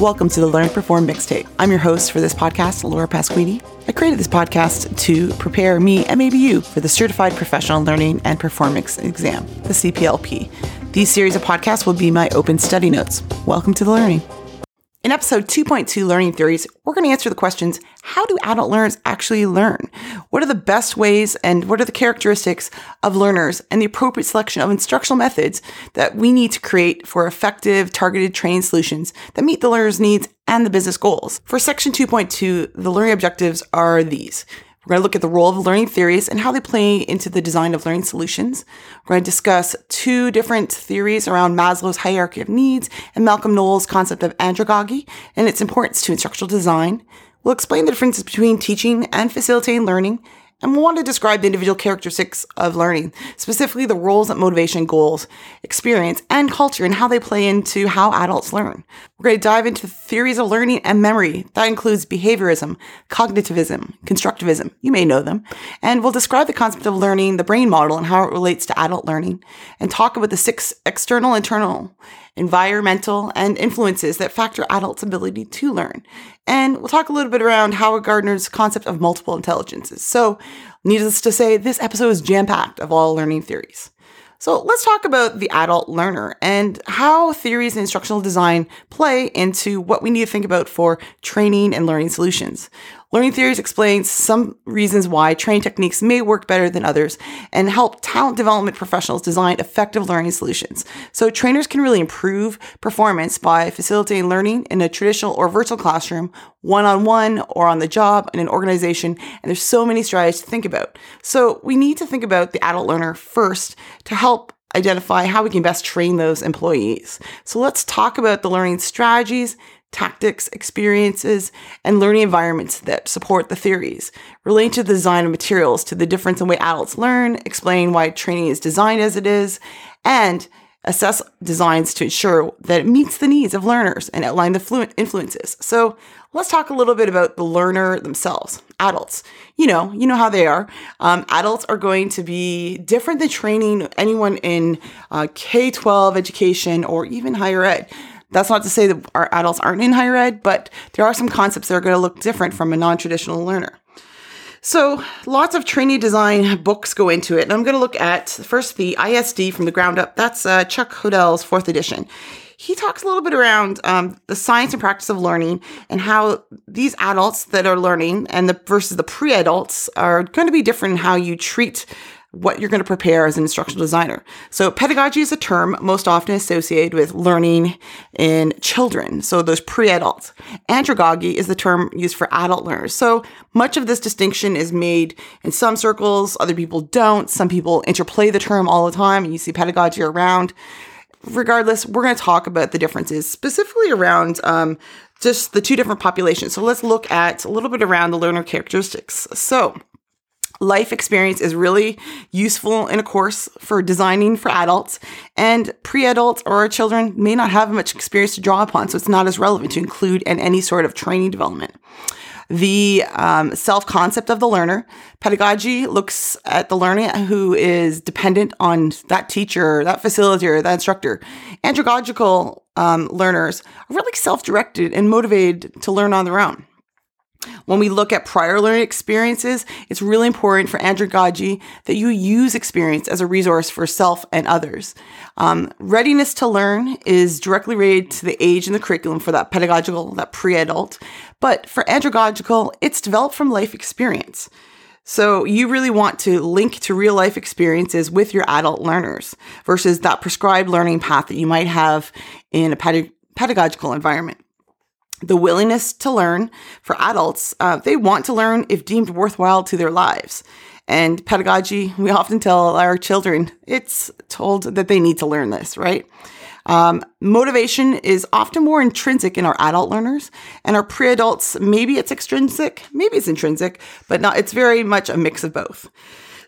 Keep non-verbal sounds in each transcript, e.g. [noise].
Welcome to the Learn Perform Mixtape. I'm your host for this podcast, Laura Pasquini. I created this podcast to prepare me and maybe you for the Certified Professional Learning and Performance Exam, the CPLP. These series of podcasts will be my open study notes. Welcome to the learning. In episode 2.2 Learning Theories, we're going to answer the questions How do adult learners actually learn? What are the best ways and what are the characteristics of learners and the appropriate selection of instructional methods that we need to create for effective, targeted training solutions that meet the learner's needs and the business goals? For section 2.2, the learning objectives are these we're going to look at the role of learning theories and how they play into the design of learning solutions. We're going to discuss two different theories around Maslow's hierarchy of needs and Malcolm Knowles' concept of andragogy and its importance to instructional design. We'll explain the differences between teaching and facilitating learning and we'll want to describe the individual characteristics of learning, specifically the roles that motivation, goals, experience, and culture and how they play into how adults learn. We're going to dive into the theories of learning and memory. That includes behaviorism, cognitivism, constructivism. You may know them. And we'll describe the concept of learning, the brain model, and how it relates to adult learning, and talk about the six external, internal, environmental, and influences that factor adults' ability to learn. And we'll talk a little bit around Howard Gardner's concept of multiple intelligences. So, needless to say, this episode is jam packed of all learning theories. So let's talk about the adult learner and how theories and instructional design play into what we need to think about for training and learning solutions. Learning theories explain some reasons why training techniques may work better than others and help talent development professionals design effective learning solutions. So trainers can really improve performance by facilitating learning in a traditional or virtual classroom, one-on-one or on the job in an organization. And there's so many strategies to think about. So we need to think about the adult learner first to help identify how we can best train those employees. So let's talk about the learning strategies, tactics, experiences, and learning environments that support the theories, relating to the design of materials, to the difference in way adults learn, explain why training is designed as it is, and assess designs to ensure that it meets the needs of learners and outline the fluent influences. So let's talk a little bit about the learner themselves, adults. You know, you know how they are. Um, adults are going to be different than training anyone in uh, K 12 education or even higher ed. That's not to say that our adults aren't in higher ed, but there are some concepts that are going to look different from a non traditional learner. So, lots of training design books go into it. And I'm going to look at first the ISD from the ground up. That's uh, Chuck Hodell's fourth edition. He talks a little bit around um, the science and practice of learning and how these adults that are learning and the versus the pre-adults are going to be different in how you treat what you're going to prepare as an instructional designer. So pedagogy is a term most often associated with learning in children, so those pre-adults. Andragogy is the term used for adult learners. So much of this distinction is made in some circles, other people don't. Some people interplay the term all the time, and you see pedagogy around. Regardless, we're going to talk about the differences, specifically around um, just the two different populations. So let's look at a little bit around the learner characteristics. So life experience is really useful in a course for designing for adults and pre-adults or children may not have much experience to draw upon so it's not as relevant to include in any sort of training development the um, self concept of the learner. Pedagogy looks at the learner who is dependent on that teacher, that facilitator, that instructor. Andragogical um, learners are really self directed and motivated to learn on their own. When we look at prior learning experiences, it's really important for andragogy that you use experience as a resource for self and others. Um, readiness to learn is directly related to the age and the curriculum for that pedagogical, that pre-adult. But for andragogical, it's developed from life experience. So you really want to link to real life experiences with your adult learners versus that prescribed learning path that you might have in a pedagogical environment the willingness to learn for adults, uh, they want to learn if deemed worthwhile to their lives. And pedagogy, we often tell our children, it's told that they need to learn this, right? Um, motivation is often more intrinsic in our adult learners, and our pre-adults, maybe it's extrinsic, maybe it's intrinsic, but not, it's very much a mix of both.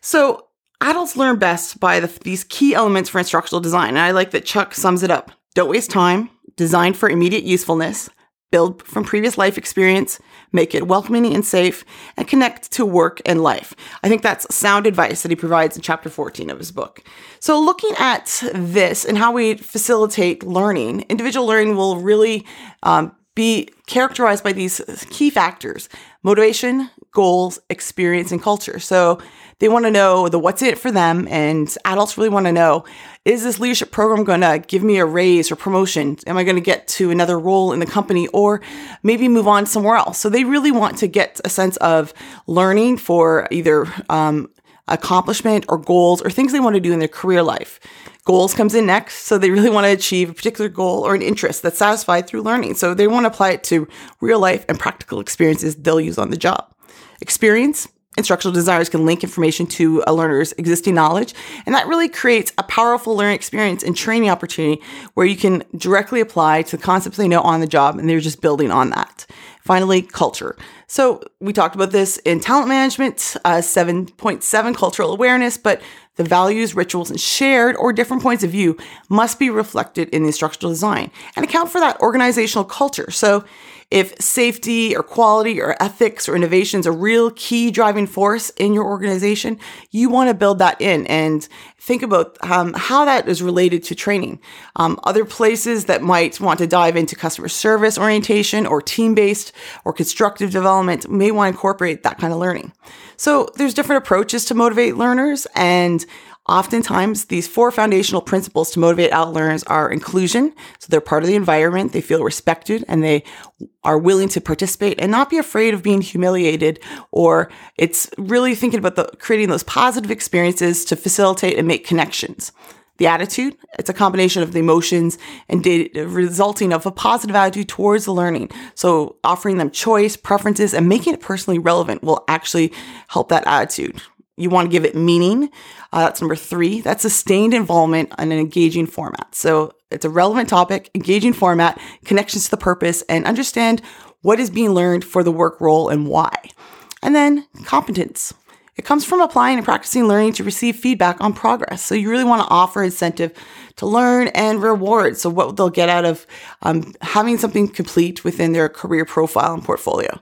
So adults learn best by the, these key elements for instructional design. And I like that Chuck sums it up. Don't waste time, design for immediate usefulness, build from previous life experience, make it welcoming and safe, and connect to work and life. I think that's sound advice that he provides in chapter 14 of his book. So, looking at this and how we facilitate learning, individual learning will really um, be characterized by these key factors motivation, goals, experience, and culture. So they want to know the what's in it for them, and adults really want to know is this leadership program going to give me a raise or promotion? Am I going to get to another role in the company or maybe move on somewhere else? So they really want to get a sense of learning for either um, accomplishment or goals or things they want to do in their career life. Goals comes in next. So they really want to achieve a particular goal or an interest that's satisfied through learning. So they want to apply it to real life and practical experiences they'll use on the job. Experience, instructional designers can link information to a learner's existing knowledge. And that really creates a powerful learning experience and training opportunity where you can directly apply to the concepts they know on the job and they're just building on that. Finally, culture. So we talked about this in talent management, uh, 7.7 cultural awareness, but the values, rituals, and shared or different points of view must be reflected in the instructional design and account for that organizational culture. So if safety or quality or ethics or innovation is a real key driving force in your organization, you want to build that in and think about um, how that is related to training. Um, other places that might want to dive into customer service orientation or team based or constructive development may want to incorporate that kind of learning. So there's different approaches to motivate learners and Oftentimes, these four foundational principles to motivate out learners are inclusion. So they're part of the environment, they feel respected, and they are willing to participate and not be afraid of being humiliated. Or it's really thinking about the, creating those positive experiences to facilitate and make connections. The attitude, it's a combination of the emotions and data resulting of a positive attitude towards the learning. So offering them choice, preferences, and making it personally relevant will actually help that attitude. You want to give it meaning. Uh, that's number three. That's sustained involvement in an engaging format. So it's a relevant topic, engaging format, connections to the purpose, and understand what is being learned for the work role and why. And then competence. It comes from applying and practicing learning to receive feedback on progress. So you really want to offer incentive to learn and reward. So what they'll get out of um, having something complete within their career profile and portfolio.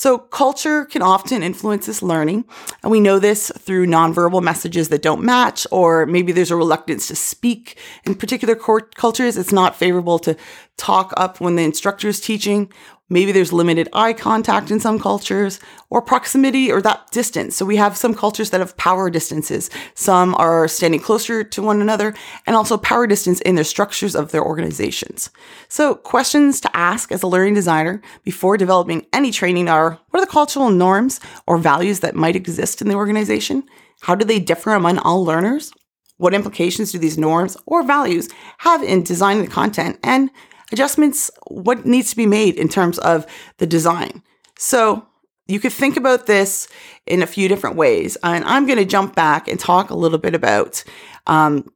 So, culture can often influence this learning, and we know this through nonverbal messages that don't match, or maybe there's a reluctance to speak. In particular cultures, it's not favorable to talk up when the instructor is teaching, Maybe there's limited eye contact in some cultures or proximity or that distance. So we have some cultures that have power distances. Some are standing closer to one another and also power distance in their structures of their organizations. So questions to ask as a learning designer before developing any training are, what are the cultural norms or values that might exist in the organization? How do they differ among all learners? What implications do these norms or values have in designing the content? And adjustments, what needs to be made in terms of the design. So you could think about this in a few different ways. And I'm going to jump back and talk a little bit about um,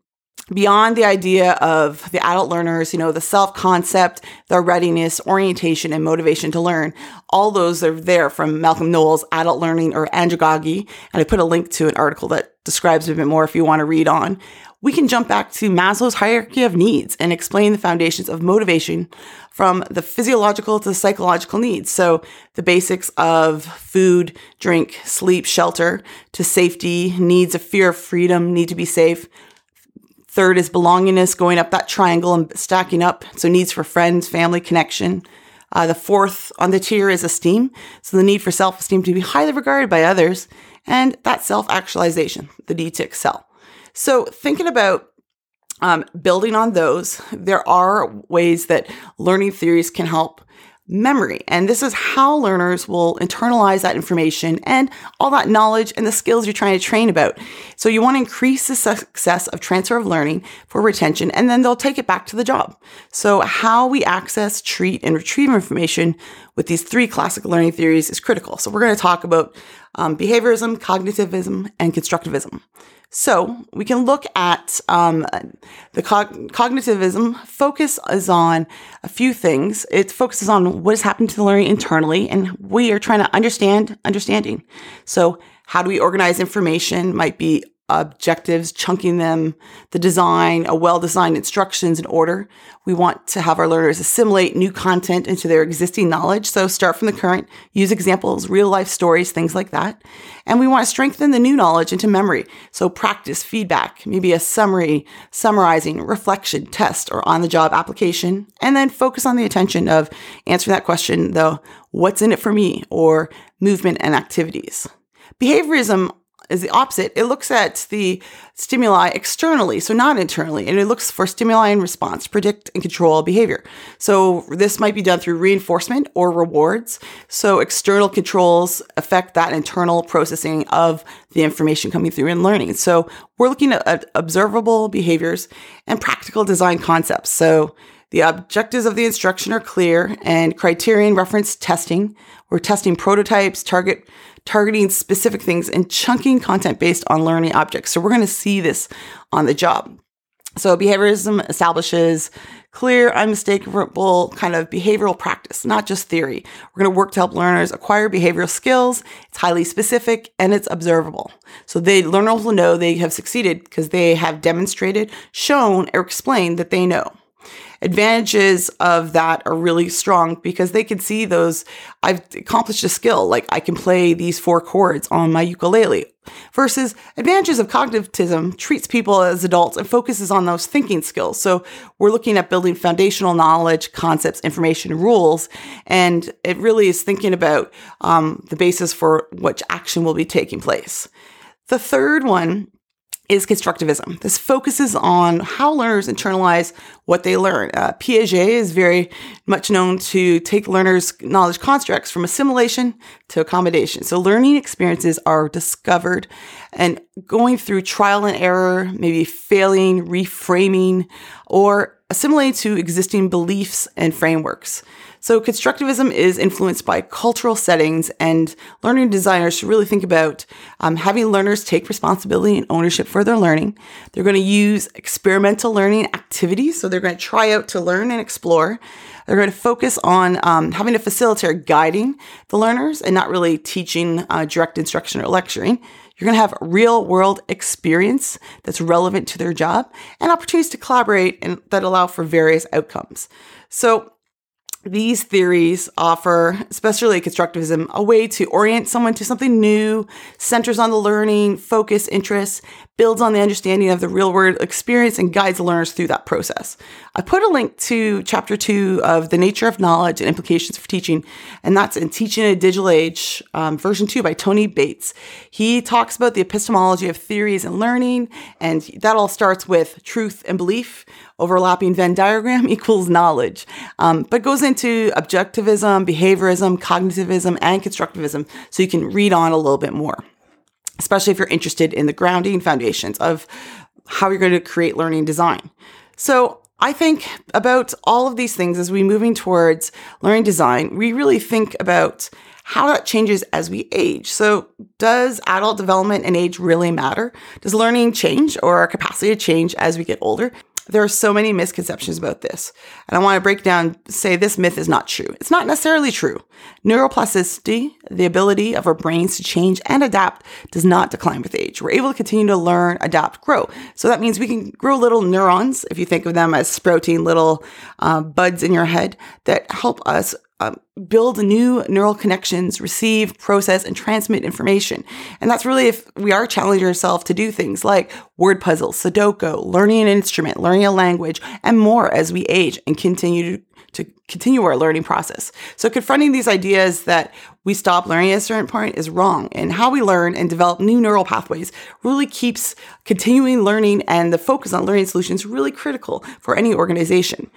beyond the idea of the adult learners, you know, the self concept, their readiness, orientation, and motivation to learn. All those are there from Malcolm Knowles' Adult Learning or Andragogy. And I put a link to an article that describes a bit more if you want to read on we can jump back to Maslow's hierarchy of needs and explain the foundations of motivation from the physiological to the psychological needs. So the basics of food, drink, sleep, shelter to safety, needs of fear of freedom, need to be safe. Third is belongingness, going up that triangle and stacking up. So needs for friends, family, connection. Uh, the fourth on the tier is esteem. So the need for self-esteem to be highly regarded by others and that self-actualization, the need to excel. So, thinking about um, building on those, there are ways that learning theories can help memory. And this is how learners will internalize that information and all that knowledge and the skills you're trying to train about. So you want to increase the success of transfer of learning for retention, and then they'll take it back to the job. So how we access, treat, and retrieve information with these three classic learning theories is critical. So we're going to talk about um, behaviorism, cognitivism, and constructivism. So we can look at um, the cog- cognitivism focus is on a few things. It focuses on what is happening to the learning internally, and we are trying to understand understanding. So how do we organize information? Might be objectives, chunking them, the design, a well designed instructions in order. We want to have our learners assimilate new content into their existing knowledge. So start from the current, use examples, real life stories, things like that. And we want to strengthen the new knowledge into memory. So practice feedback, maybe a summary, summarizing, reflection, test, or on the job application. And then focus on the attention of answering that question, though, what's in it for me, or movement and activities. Behaviorism is the opposite. It looks at the stimuli externally, so not internally, and it looks for stimuli and response predict and control behavior. So this might be done through reinforcement or rewards. So external controls affect that internal processing of the information coming through in learning. So we're looking at observable behaviors and practical design concepts. So the objectives of the instruction are clear and criterion reference testing. We're testing prototypes, target targeting specific things and chunking content based on learning objects. So we're going to see this on the job. So behaviorism establishes clear, unmistakable kind of behavioral practice, not just theory. We're going to work to help learners acquire behavioral skills. It's highly specific and it's observable. So the learners will know they have succeeded because they have demonstrated, shown, or explained that they know advantages of that are really strong because they can see those. I've accomplished a skill, like I can play these four chords on my ukulele. Versus advantages of cognitivism treats people as adults and focuses on those thinking skills. So we're looking at building foundational knowledge, concepts, information, rules, and it really is thinking about um, the basis for which action will be taking place. The third one is constructivism. This focuses on how learners internalize what they learn. Uh, Piaget is very much known to take learners' knowledge constructs from assimilation to accommodation. So learning experiences are discovered and going through trial and error, maybe failing, reframing, or assimilating to existing beliefs and frameworks. So constructivism is influenced by cultural settings, and learning designers should really think about um, having learners take responsibility and ownership for their learning. They're going to use experimental learning activities, so they're going to try out to learn and explore. They're going to focus on um, having a facilitator guiding the learners and not really teaching uh, direct instruction or lecturing. You're going to have real world experience that's relevant to their job and opportunities to collaborate and that allow for various outcomes. So these theories offer, especially constructivism, a way to orient someone to something new, centers on the learning, focus, interests, builds on the understanding of the real world experience, and guides learners through that process. I put a link to chapter two of The Nature of Knowledge and Implications for Teaching, and that's in Teaching in a Digital Age, um, version two by Tony Bates. He talks about the epistemology of theories and learning, and that all starts with truth and belief overlapping Venn diagram [laughs] equals knowledge, um, but goes into objectivism, behaviorism, cognitivism, and constructivism. So you can read on a little bit more, especially if you're interested in the grounding foundations of how you're going to create learning design. So I think about all of these things as we moving towards learning design. We really think about how that changes as we age. So, does adult development and age really matter? Does learning change or our capacity to change as we get older? there are so many misconceptions about this. And I want to break down, say this myth is not true. It's not necessarily true. Neuroplasticity, the ability of our brains to change and adapt, does not decline with age. We're able to continue to learn, adapt, grow. So that means we can grow little neurons, if you think of them as sprouting little uh, buds in your head, that help us um, build new neural connections, receive, process, and transmit information. And that's really if we are challenging ourselves to do things like word puzzles, Sudoku, learning an instrument, learning a language, and more as we age and continue to, to continue our learning process. So confronting these ideas that we stop learning at a certain point is wrong. And how we learn and develop new neural pathways really keeps continuing learning and the focus on learning solutions really critical for any organization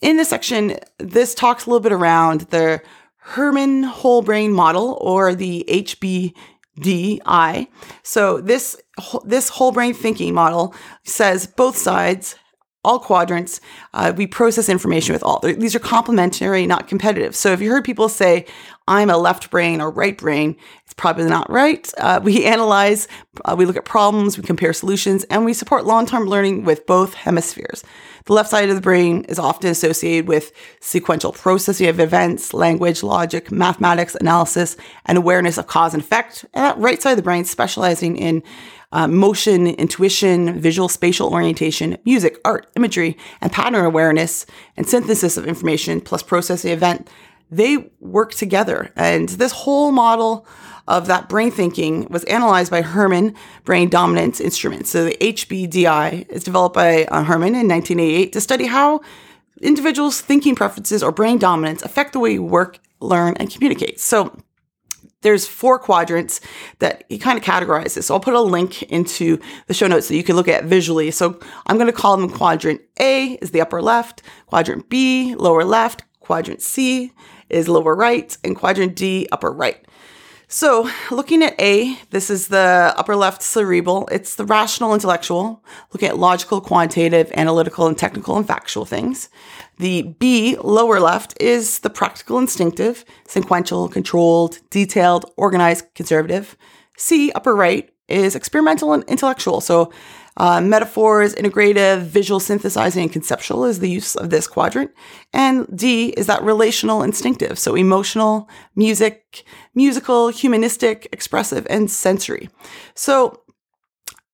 in this section, this talks a little bit around the Herrmann whole brain model or the HBDI. So this this whole brain thinking model says both sides, all quadrants, uh, we process information with all. These are complementary, not competitive. So if you heard people say, I'm a left brain or right brain. It's probably not right. Uh, we analyze, uh, we look at problems, we compare solutions, and we support long term learning with both hemispheres. The left side of the brain is often associated with sequential processing of events, language, logic, mathematics, analysis, and awareness of cause and effect. And that right side of the brain specializing in uh, motion, intuition, visual spatial orientation, music, art, imagery, and pattern awareness and synthesis of information plus processing event. They work together. And this whole model of that brain thinking was analyzed by Herrmann Brain Dominance Instruments. So the HBDI is developed by uh, Herrmann in 1988 to study how individuals' thinking preferences or brain dominance affect the way you work, learn, and communicate. So there's four quadrants that he kind of categorizes. So I'll put a link into the show notes so you can look at visually. So I'm going to call them quadrant A is the upper left, quadrant B, lower left, quadrant C is lower right, and quadrant D, upper right. So, looking at A, this is the upper left cerebral. It's the rational intellectual, looking at logical, quantitative, analytical, and technical and factual things. The B, lower left, is the practical instinctive, sequential, controlled, detailed, organized, conservative. C, upper right, is experimental and intellectual. So, uh, metaphors, integrative, visual synthesizing, and conceptual is the use of this quadrant. And D is that relational instinctive. So emotional, music, musical, humanistic, expressive, and sensory. So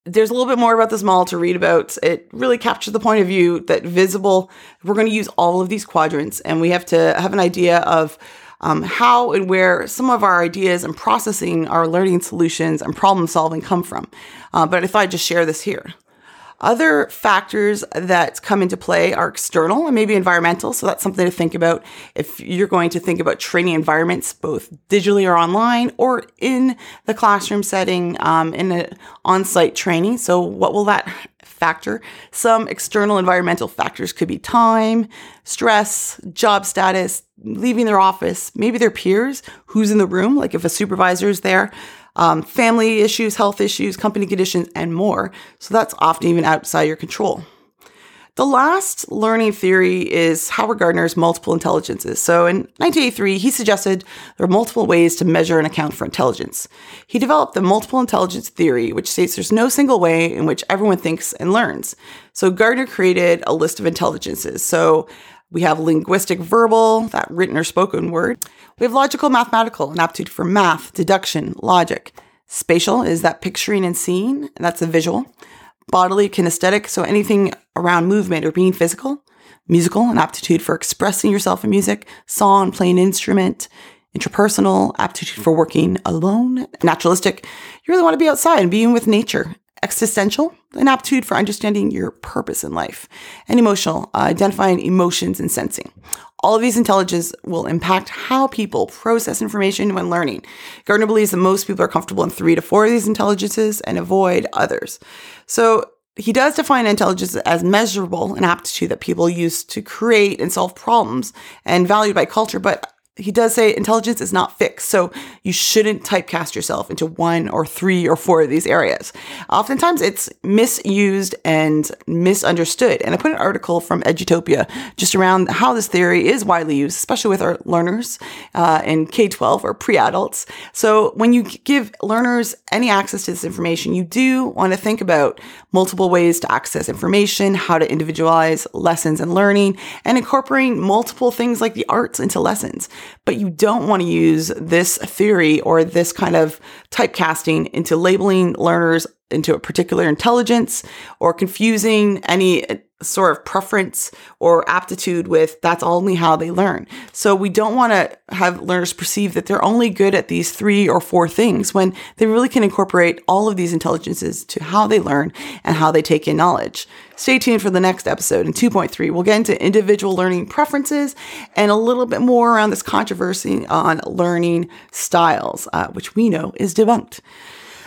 there's a little bit more about this model to read about. It really captures the point of view that visible, we're going to use all of these quadrants and we have to have an idea of um, how and where some of our ideas and processing our learning solutions and problem solving come from. Uh, but I thought I'd just share this here. Other factors that come into play are external and maybe environmental. So that's something to think about if you're going to think about training environments, both digitally or online, or in the classroom setting, um, in an on site training. So, what will that factor? Some external environmental factors could be time, stress, job status, leaving their office, maybe their peers, who's in the room, like if a supervisor is there um, family issues, health issues, company conditions, and more. So that's often even outside your control. The last learning theory is Howard Gardner's multiple intelligences. So in 1983, he suggested there are multiple ways to measure and account for intelligence. He developed the multiple intelligence theory, which states there's no single way in which everyone thinks and learns. So Gardner created a list of intelligences. So we have linguistic verbal, that written or spoken word. We have logical mathematical, an aptitude for math, deduction, logic. Spatial is that picturing and seeing, that's a visual. Bodily, kinesthetic, so anything around movement or being physical. Musical, an aptitude for expressing yourself in music, song, playing instrument. Interpersonal, aptitude for working alone. Naturalistic, you really want to be outside and being with nature existential, an aptitude for understanding your purpose in life, and emotional, uh, identifying emotions and sensing. All of these intelligences will impact how people process information when learning. Gardner believes that most people are comfortable in three to four of these intelligences and avoid others. So he does define intelligence as measurable, an aptitude that people use to create and solve problems and valued by culture, but he does say intelligence is not fixed. So you shouldn't typecast yourself into one or three or four of these areas. Oftentimes it's misused and misunderstood. And I put an article from Edutopia just around how this theory is widely used, especially with our learners uh, in K 12 or pre adults. So when you give learners any access to this information, you do want to think about multiple ways to access information, how to individualize lessons and learning, and incorporating multiple things like the arts into lessons but you don't want to use this theory or this kind of typecasting into labeling learners into a particular intelligence or confusing any sort of preference or aptitude with that's only how they learn. So we don't want to have learners perceive that they're only good at these three or four things when they really can incorporate all of these intelligences to how they learn and how they take in knowledge. Stay tuned for the next episode in 2.3. We'll get into individual learning preferences and a little bit more around this controversy on learning styles, uh, which we know is debunked.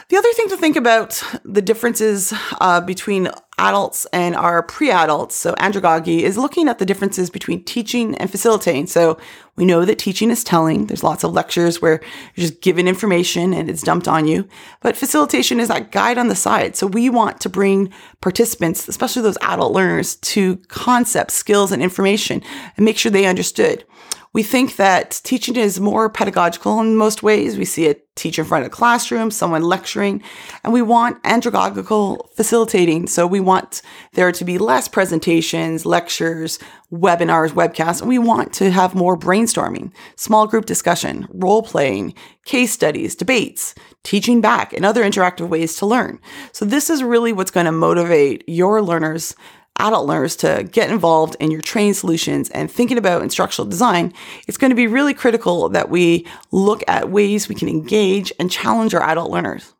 The other thing to think about the differences uh, between adults and our pre-adults, so andragogy, is looking at the differences between teaching and facilitating. So we know that teaching is telling. There's lots of lectures where you're just given information and it's dumped on you. But facilitation is that guide on the side. So we want to bring participants, especially those adult learners, to concepts, skills, and information and make sure they understood. We think that teaching is more pedagogical in most ways. We see a teacher in front of a classroom, someone lecturing, and we want andragogical facilitating. So we want there to be less presentations, lectures, webinars, webcasts, and we want to have more brainstorming, small group discussion, role playing, case studies, debates, teaching back, and other interactive ways to learn. So this is really what's going to motivate your learners adult learners to get involved in your training solutions and thinking about instructional design, it's going to be really critical that we look at ways we can engage and challenge our adult learners.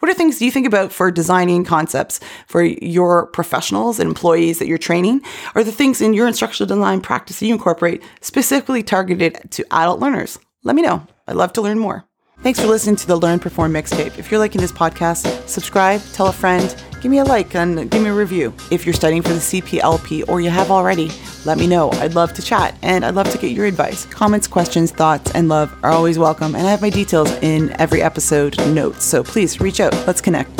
What are things do you think about for designing concepts for your professionals and employees that you're training? Are the things in your instructional design practice that you incorporate specifically targeted to adult learners? Let me know. I'd love to learn more. Thanks for listening to the Learn Perform mixtape. If you're liking this podcast, subscribe, tell a friend, give me a like, and give me a review. If you're studying for the CPLP or you have already, let me know. I'd love to chat and I'd love to get your advice. Comments, questions, thoughts, and love are always welcome. And I have my details in every episode notes. So please reach out. Let's connect.